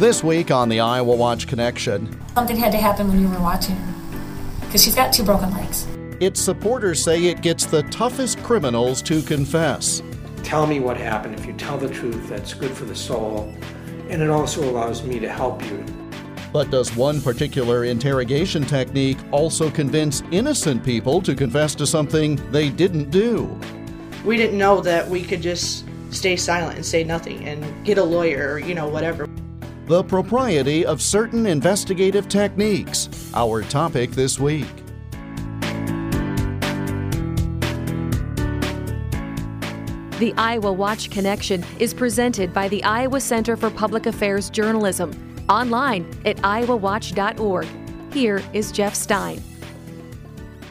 This week on the Iowa Watch Connection, Something had to happen when you were watching her. Because she's got two broken legs. its supporters say it gets the toughest criminals to confess. Tell me what happened. If you tell the truth, that's good for the soul. And it also allows me to help you. But does one particular interrogation technique also convince innocent people to confess to something they didn't do? we didn't know that we could just stay silent and say nothing and get a lawyer or you know whatever The propriety of certain investigative techniques, our topic this week. The Iowa Watch Connection is presented by the Iowa Center for Public Affairs Journalism, online at iowawatch.org. Here is Jeff Stein.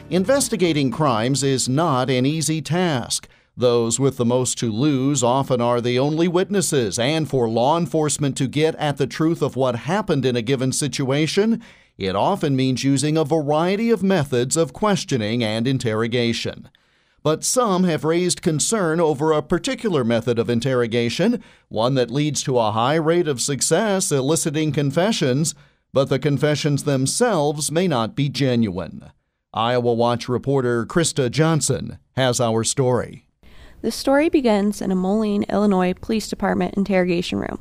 Investigating crimes is not an easy task. Those with the most to lose often are the only witnesses, and for law enforcement to get at the truth of what happened in a given situation, it often means using a variety of methods of questioning and interrogation. But some have raised concern over a particular method of interrogation, one that leads to a high rate of success eliciting confessions, but the confessions themselves may not be genuine. Iowa Watch reporter Krista Johnson has our story. The story begins in a Moline, Illinois Police Department interrogation room.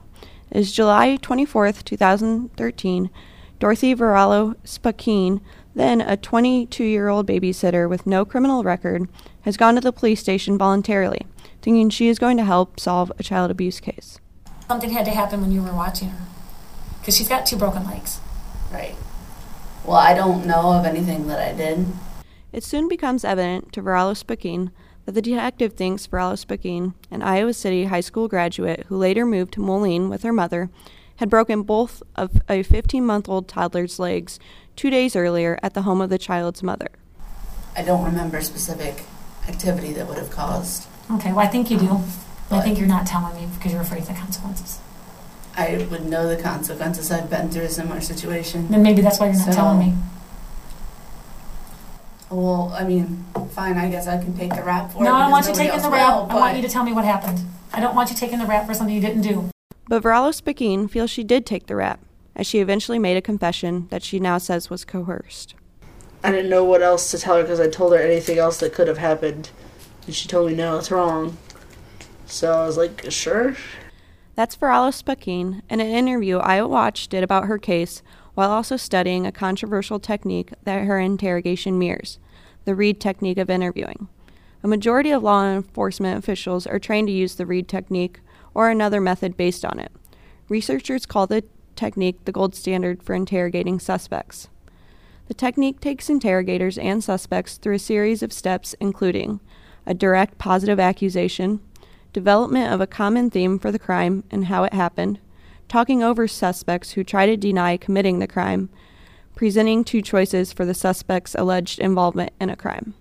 It is July 24th, 2013. Dorothy Varallo Speckeen, then a 22 year old babysitter with no criminal record, has gone to the police station voluntarily, thinking she is going to help solve a child abuse case. Something had to happen when you were watching her. Because she's got two broken legs. Right. Well, I don't know of anything that I did. It soon becomes evident to Varallo Speckeen that the detective thinks Varallo Speckeen, an Iowa City high school graduate who later moved to Moline with her mother, had broken both of a 15 month old toddler's legs two days earlier at the home of the child's mother. I don't remember a specific activity that would have caused. Okay, well, I think you do. I think you're not telling me because you're afraid of the consequences. I would know the consequences. I've been through a similar situation. Then maybe that's why you're not So- telling me. Well, I mean, fine. I guess I can take the rap for it. No, I don't because want you nobody taking the else rap. will, I want but- you to tell me what happened. I don't want you taking the rap for something you didn't do. But Varallo Speckeen feels she did take the rap, as she eventually made a confession that she now says was coerced. i didn't know what else to tell her because i told her anything else that could have happened and she told me no it's wrong so i was like sure That's Varallo Speckeen in an interview I Watch did about her case while also studying a controversial technique that her interrogation mirrors the Reid technique of interviewing. A majority of law enforcement officials are trained to use the Reid technique or another method based on it. Researchers call the technique the gold standard for interrogating suspects. The technique takes interrogators and suspects through a series of steps, including a direct positive accusation, development of a common theme for the crime and how it happened, talking over suspects who try to deny committing the crime, presenting two choices for the suspect's alleged involvement in a crime.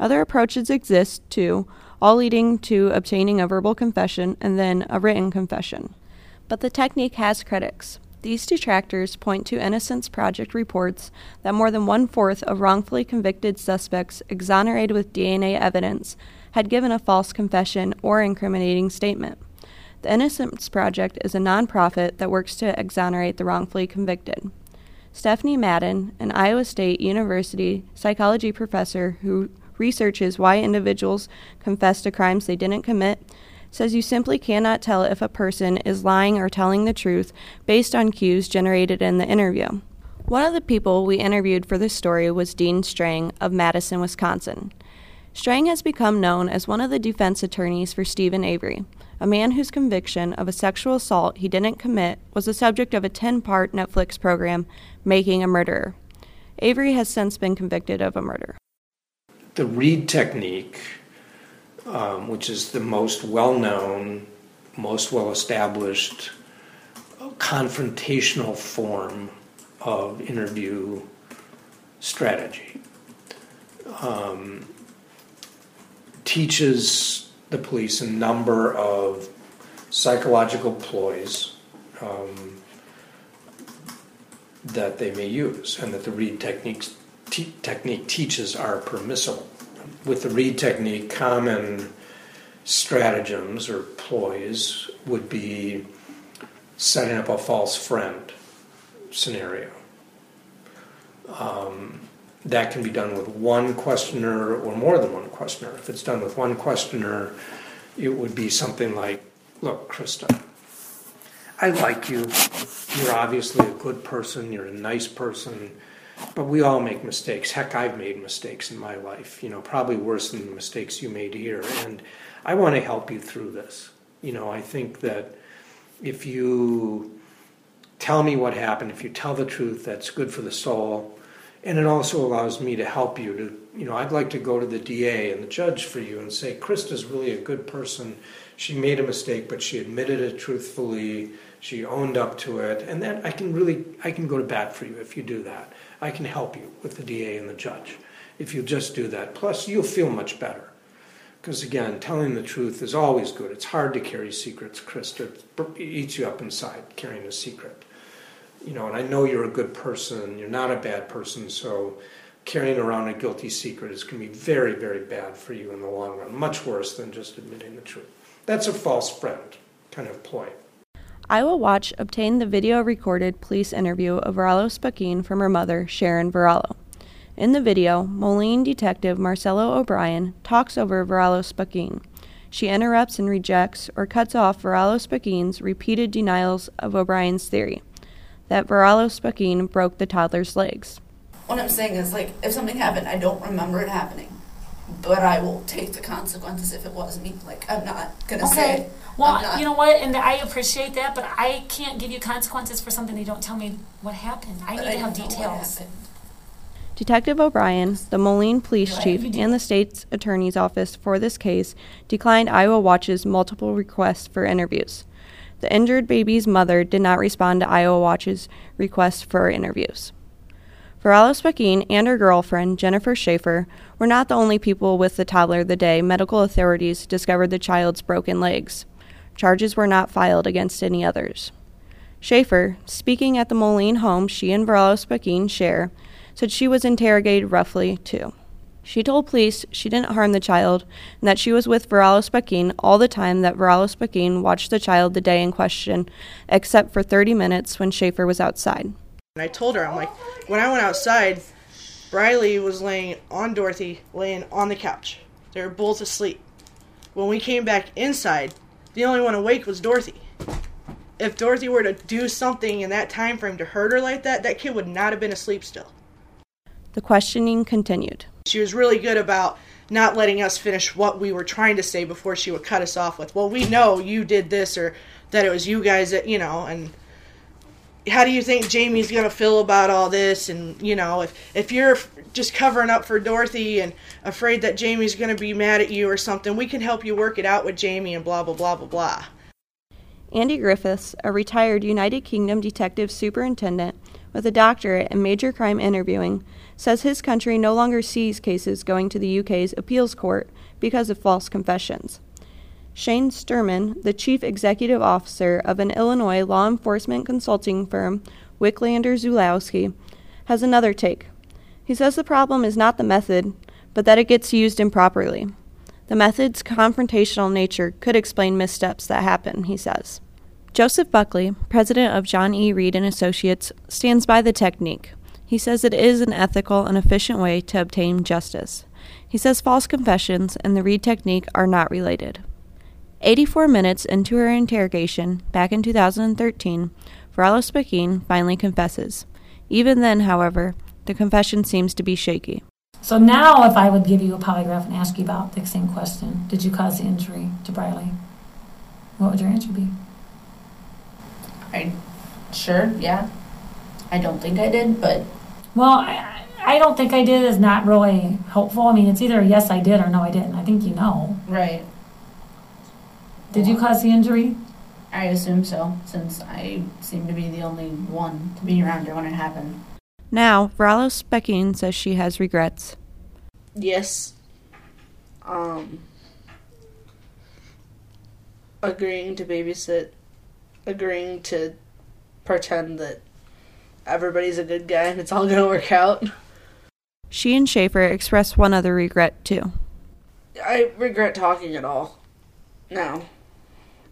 Other approaches exist too, all leading to obtaining a verbal confession and then a written confession. But the technique has critics. These detractors point to Innocence Project reports that more than one fourth of wrongfully convicted suspects exonerated with DNA evidence had given a false confession or incriminating statement. The Innocence Project is a nonprofit that works to exonerate the wrongfully convicted. Stephanie Madon, an Iowa State University psychology professor who researches why individuals confess to crimes they didn't commit, says you simply cannot tell if a person is lying or telling the truth based on cues generated in the interview. One of the people we interviewed for this story was Dean Strang of Madison, Wisconsin. Strang has become known as one of the defense attorneys for Steven Avery, a man whose conviction of a sexual assault he didn't commit was the subject of a 10 part Netflix program, Making a Murderer. Avery has since been convicted of a murder. The Reid technique, um, which is the most well known, most well established confrontational form of interview strategy, um, teaches the police a number of psychological ploys um, that they may use, and that the Reid techniques te- technique teaches are permissible. With the Reid technique, common stratagems or ploys would be setting up a false friend scenario. Um, that can be done with one questioner or more than one questioner. If it's done with one questioner, it would be something like, Look, Krista, I like you. You're obviously a good person, you're a nice person, but we all make mistakes. Heck, I've made mistakes in my life, you know, probably worse than the mistakes you made here. And I want to help you through this. You know, I think that if you tell me what happened, if you tell the truth, that's good for the soul and it also allows me to help you to you know i'd like to go to the da and the judge for you and say krista's really a good person. She made a mistake but she admitted it truthfully. She owned up to it. And then i can really i can go to bat for you if you do that. I can help you with the da and the judge if you just do that. Plus you'll feel much better. Because again telling the truth is always good. It's hard to carry secrets. Krista eats you up inside carrying a secret you know, and I know you're a good person, you're not a bad person, so carrying around a guilty secret is going to be very, very bad for you in the long run, much worse than just admitting the truth. That's a false friend kind of ploy. Iowa Watch obtained the video recorded police interview of Varallo Speckeen from her mother, Sharon Varallo. In the video, Moline detective Marcelo O'Brien talks over Varallo Speckeen. She interrupts and rejects or cuts off Varallo Speckeen's repeated denials of O'Brien's theory that Varallo Speckeen broke the toddler's legs. What I'm saying is, like, if something happened, I don't remember it happening, but I will take the consequences if it was me. Like, I'm not gonna Okay. say. Well, not- you know what? And I appreciate that, but I can't give you consequences for something they don't tell me what happened. I but need to have don't know what details. Detective O'Brien, the Moline police Right, chief, and the state's attorney's office for this case declined Iowa Watch's multiple requests for interviews. The injured baby's mother did not respond to Iowa Watch's request for interviews. Speckeen and her girlfriend, Jennifer Schaefer, were not the only people with the toddler the day medical authorities discovered the child's broken legs. Charges were not filed against any others. Schaefer, speaking at the Moline home she and Speckeen share, said she was interrogated roughly too. She told police she didn't harm the child and that she was with Speckeen all the time that Speckeen watched the child the day in question, except for 30 minutes when Schaefer was outside. And I told her, I'm like, when I went outside, Briley was laying on Dorothy, laying on the couch. They were both asleep. When we came back inside, the only one awake was Dorothy. If Dorothy were to do something in that time frame to hurt her like that, that kid would not have been asleep still. The questioning continued. She was really good about not letting us finish what we were trying to say before she would cut us off with, "Well, we know you did this or that it was you guys that, you know, and how do you think Jamie's going to feel about all this and, you know, if if you're just covering up for Dorothy and afraid that Jamie's going to be mad at you or something, we can help you work it out with Jamie and blah blah blah blah blah." Andy Griffiths, a retired United Kingdom detective superintendent with a doctorate in major crime interviewing, says his country no longer sees cases going to the UK's appeals court because of false confessions. Shane Sturman, the chief executive officer of an Illinois law enforcement consulting firm, Wicklander Zulawski, has another take. He says the problem is not the method, but that it gets used improperly. The method's confrontational nature could explain missteps that happen, he says. Joseph Buckley, president of John E. Reid and Associates, stands by the technique. He says it is an ethical and efficient way to obtain justice. He says false confessions and the Reid technique are not related. 84 minutes into her interrogation, back in 2013, Varallo Speckeen finally confesses. Even then, however, the confession seems to be shaky. So now, if I would give you a polygraph and ask you about the same question, did you cause the injury to Briley? What would your answer be? I sure, yeah. I don't think I did, but Well, I, I don't think I did is not really helpful. I mean, it's either yes, I did or no, I didn't. I think you know. right. Did you cause the injury? I assume so, since I seem to be the only one to be around here when it happened. Now, Varallo Speckeen says she has regrets. Yes. Um agreeing to babysit, agreeing to pretend that everybody's a good guy and it's all going to work out. She and Schaefer express one other regret, too. I regret talking at all. Now,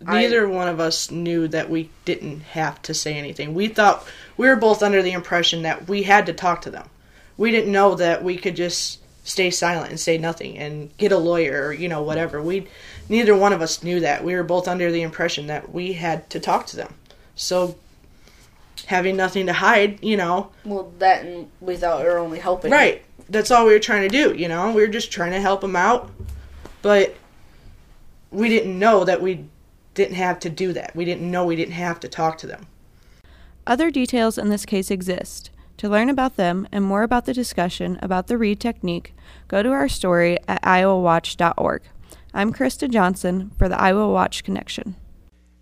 I- neither one of us knew that we didn't have to say anything. We thought we were both under the impression that we had to talk to them. We didn't know that we could just stay silent and say nothing and get a lawyer or you know whatever. We neither one of us knew that. We were both under the impression that we had to talk to them. So having nothing to hide, you know, Well, that and we thought we were only helping. Right. That's all we were trying to do, you know? We were just trying to help them out. But we didn't know that we didn't have to do that. We didn't know we didn't have to talk to them. Other details in this case exist. To learn about them and more about the discussion about the Reid technique, go to our story at iowawatch.org. I'm Krista Johnson for the Iowa Watch Connection.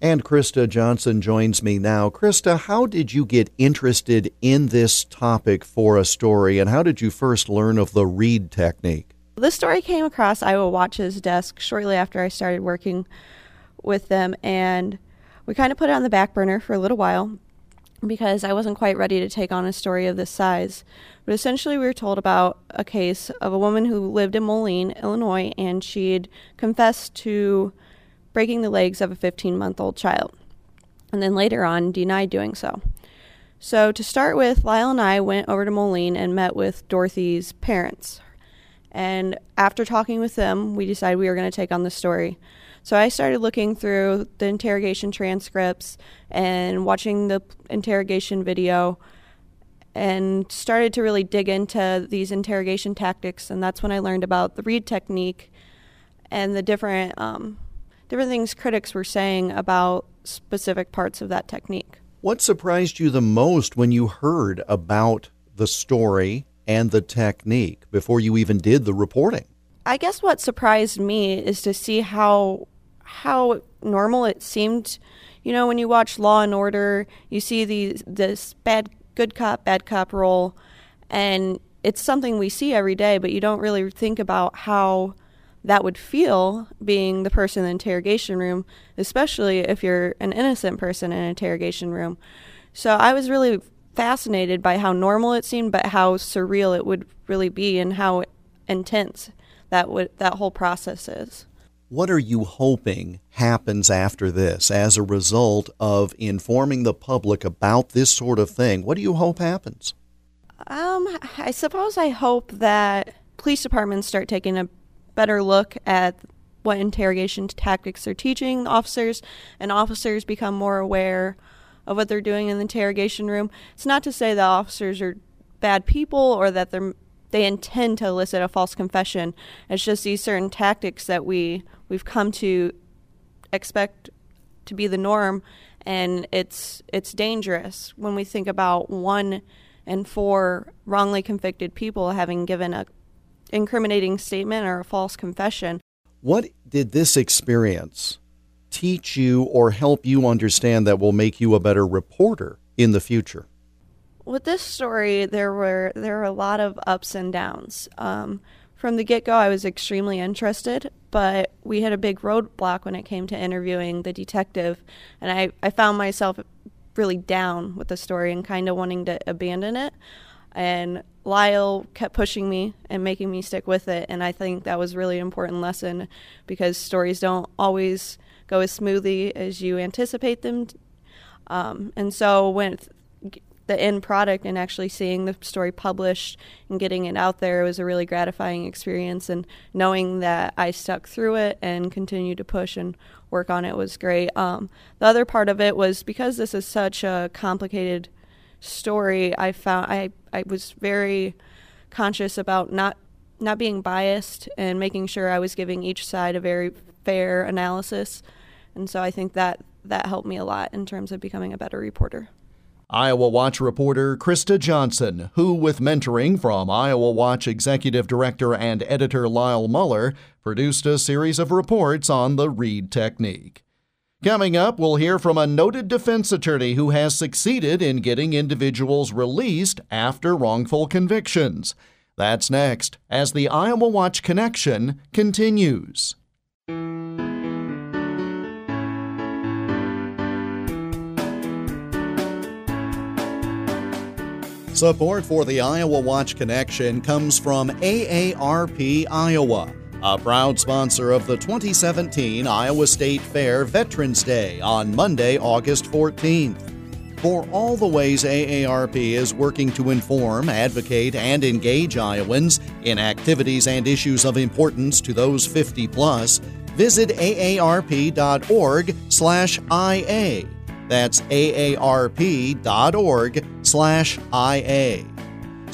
And Krista Johnson joins me now. Krista, how did you get interested in this topic for a story, and how did you first learn of the Reid technique? This story came across Iowa Watch's desk shortly after I started working with them, and we kind of put it on the back burner for a little while because I wasn't quite ready to take on a story of this size. But essentially, we were told about a case of a woman who lived in Moline, Illinois, and she'd confessed to breaking the legs of a 15 month old child, and then later on denied doing so. So, to start with, Lyle and I went over to Moline and met with Dorothy's parents. And after talking with them, we decided we were going to take on the story. So I started looking through the interrogation transcripts and watching the interrogation video and started to really dig into these interrogation tactics. And that's when I learned about the Reid technique and the different, um, different things critics were saying about specific parts of that technique. What surprised you the most when you heard about the story and the technique before you even did the reporting? I guess what surprised me is to see how how normal it seemed. You know, when you watch Law and Order, you see these this bad good cop bad cop role, and it's something we see every day. But you don't really think about how that would feel being the person in the interrogation room, especially if you're an innocent person in an interrogation room. So I was really fascinated by how normal it seemed, but how surreal it would really be, and how intense that would that whole process is. What are you hoping happens after this as a result of informing the public about this sort of thing? What do you hope happens? Um, I suppose I hope that police departments start taking a better look at what interrogation tactics they're teaching the officers, and officers become more aware of what they're doing in the interrogation room. It's not to say that officers are bad people or that they're they intend to elicit a false confession. It's just these certain tactics that we we've come to expect to be the norm, and it's it's dangerous when we think about one and four wrongly convicted people having given a incriminating statement or a false confession. What did this experience teach you or help you understand that will make you a better reporter in the future? With this story, there were there were a lot of ups and downs. Um, from the get go, I was extremely interested, but we had a big roadblock when it came to interviewing the detective, and I, I found myself really down with the story and kind of wanting to abandon it. And Lyle kept pushing me and making me stick with it, and I think that was really important lesson because stories don't always go as smoothly as you anticipate them. Um, and so when the end product and actually seeing the story published and getting it out there was a really gratifying experience and knowing that I stuck through it and continued to push and work on it was great. Um, the other part of it was because this is such a complicated story, I found I, I was very conscious about not not being biased and making sure I was giving each side a very fair analysis. And so I think that that helped me a lot in terms of becoming a better reporter. Iowa Watch reporter Krista Johnson, who, with mentoring from Iowa Watch executive director and editor Lyle Muller, produced a series of reports on the Reid technique. Coming up, we'll hear from a noted defense attorney who has succeeded in getting individuals released after wrongful convictions. That's next as the Iowa Watch Connection continues. Support for the Iowa Watch Connection comes from AARP Iowa, a proud sponsor of the 2017 Iowa State Fair Veterans Day on Monday, August 14th. For all the ways AARP is working to inform, advocate, and engage Iowans in activities and issues of importance to those 50 plus, visit aarp.org/ia. That's aarp.org/ia.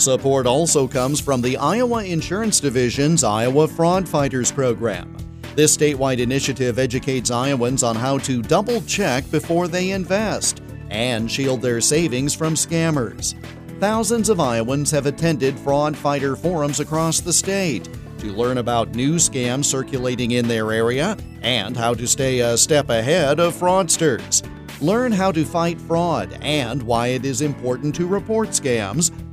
Support also comes from the Iowa Insurance Division's Iowa Fraud Fighters program. This statewide initiative educates Iowans on how to double check before they invest and shield their savings from scammers. Thousands of Iowans have attended fraud fighter forums across the state to learn about new scams circulating in their area and how to stay a step ahead of fraudsters. Learn how to fight fraud and why it is important to report scams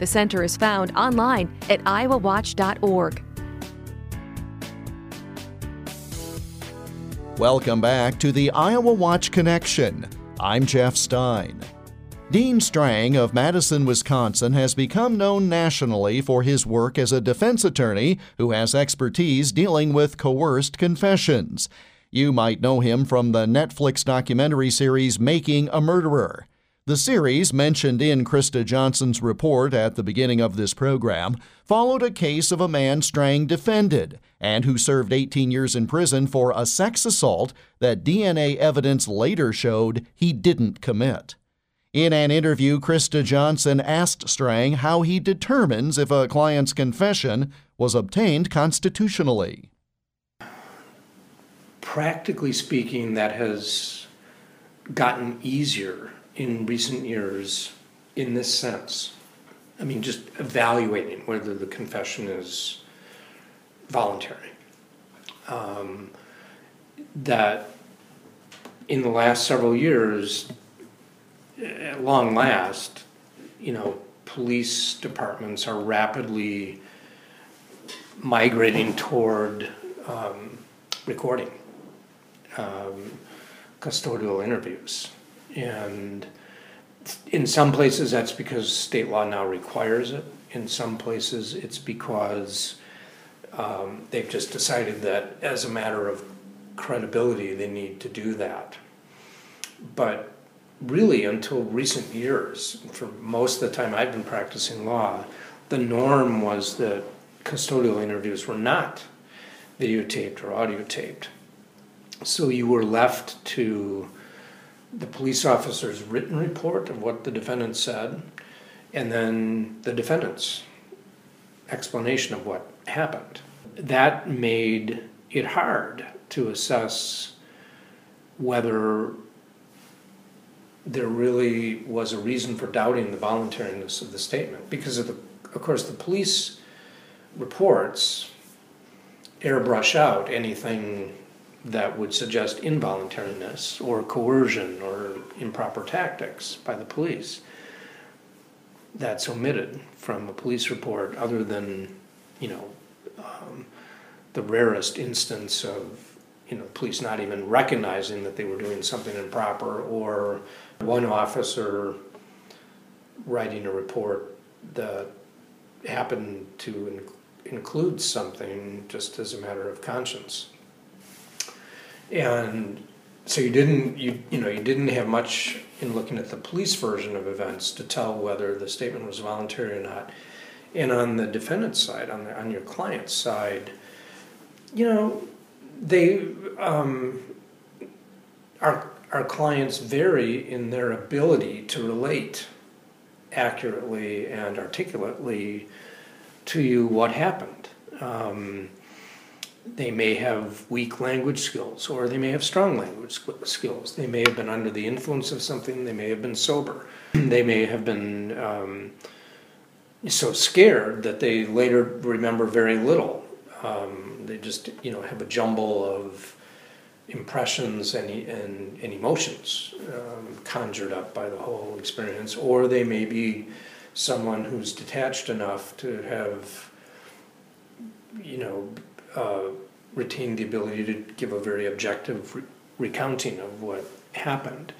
The center is found online at iowawatch.org. Welcome back to the Iowa Watch Connection. I'm Jeff Stein. Dean Strang of Madison, Wisconsin has become known nationally for his work as a defense attorney who has expertise dealing with coerced confessions. You might know him from the Netflix documentary series Making a Murderer. The series, mentioned in Krista Johnson's report at the beginning of this program, followed a case of a man Strang defended and who served 18 years in prison for a sex assault that DNA evidence later showed he didn't commit. In an interview, Krista Johnson asked Strang how he determines if a client's confession was obtained constitutionally. Practically speaking, that has gotten easier in recent years in this sense. I mean, just evaluating whether the confession is voluntary. Um, that in the last several years, at long last, you know, police departments are rapidly migrating toward um, recording um, custodial interviews. And in some places, that's because state law now requires it. In some places, it's because um, they've just decided that as a matter of credibility, they need to do that. But really, until recent years, for most of the time I've been practicing law, the norm was that custodial interviews were not videotaped or audiotaped. So you were left to the police officer's written report of what the defendant said, and then the defendant's explanation of what happened. That made it hard to assess whether there really was a reason for doubting the voluntariness of the statement. Because, of, the, of course, the police reports airbrush out anything that would suggest involuntariness or coercion or improper tactics by the police. That's omitted from a police report, other than, you know, um, the rarest instance of, you know, police not even recognizing that they were doing something improper, or one officer writing a report that happened to in- include something just as a matter of conscience and so you didn't you you know you didn't have much in looking at the police version of events to tell whether the statement was voluntary or not. And on the defendant's side on the, on your client's side you know they um, our our clients vary in their ability to relate accurately and articulately to you what happened. Um, they may have weak language skills or they may have strong language skills. They may have been under the influence of something, they may have been sober. they may have been um, so scared that they later remember very little. Um, they just you know have a jumble of impressions and, and, and emotions um, conjured up by the whole experience, or they may be someone who's detached enough to have, you know, uh, retained the ability to give a very objective re- recounting of what happened.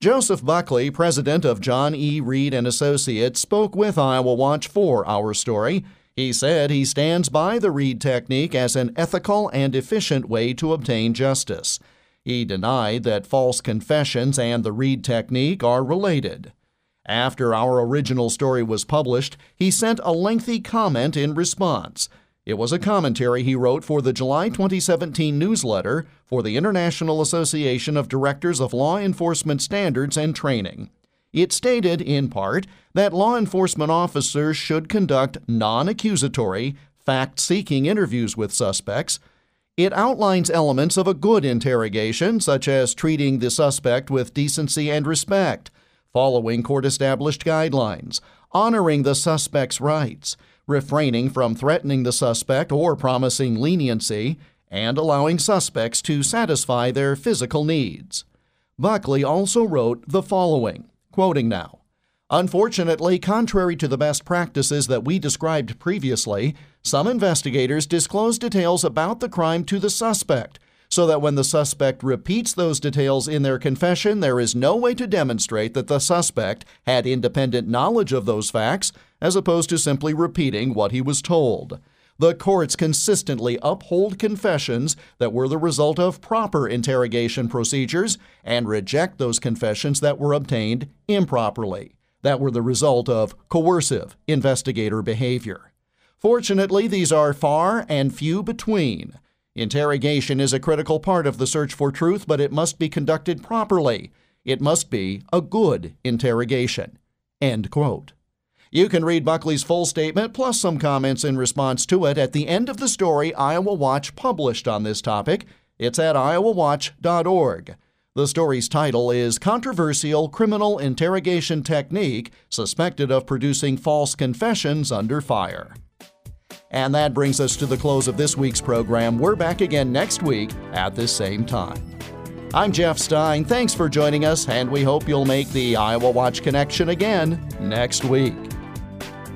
Joseph Buckley, president of John E. Reid and Associates, spoke with Iowa Watch for our story. He said he stands by the Reid technique as an ethical and efficient way to obtain justice. He denied that false confessions and the Reid technique are related. After our original story was published, he sent a lengthy comment in response. It was a commentary he wrote for the July 2017 newsletter for the International Association of Directors of Law Enforcement Standards and Training. It stated, in part, that law enforcement officers should conduct non accusatory, fact seeking interviews with suspects. It outlines elements of a good interrogation, such as treating the suspect with decency and respect, following court established guidelines, honoring the suspect's rights, refraining from threatening the suspect or promising leniency, and allowing suspects to satisfy their physical needs. Buckley also wrote the following quoting now. Unfortunately, contrary to the best practices that we described previously, some investigators disclose details about the crime to the suspect, so that when the suspect repeats those details in their confession, there is no way to demonstrate that the suspect had independent knowledge of those facts, as opposed to simply repeating what he was told. The courts consistently uphold confessions that were the result of proper interrogation procedures and reject those confessions that were obtained improperly, that were the result of coercive investigator behavior. Fortunately, these are far and few between. Interrogation is a critical part of the search for truth, but it must be conducted properly. It must be a good interrogation. End quote. You can read Buckley's full statement plus some comments in response to it at the end of the story Iowa Watch published on this topic. It's at iowawatch.org. The story's title is Controversial Criminal Interrogation Technique Suspected of Producing False Confessions Under Fire. And that brings us to the close of this week's program. We're back again next week at this same time. I'm Jeff Stein. Thanks for joining us, and we hope you'll make the Iowa Watch connection again next week.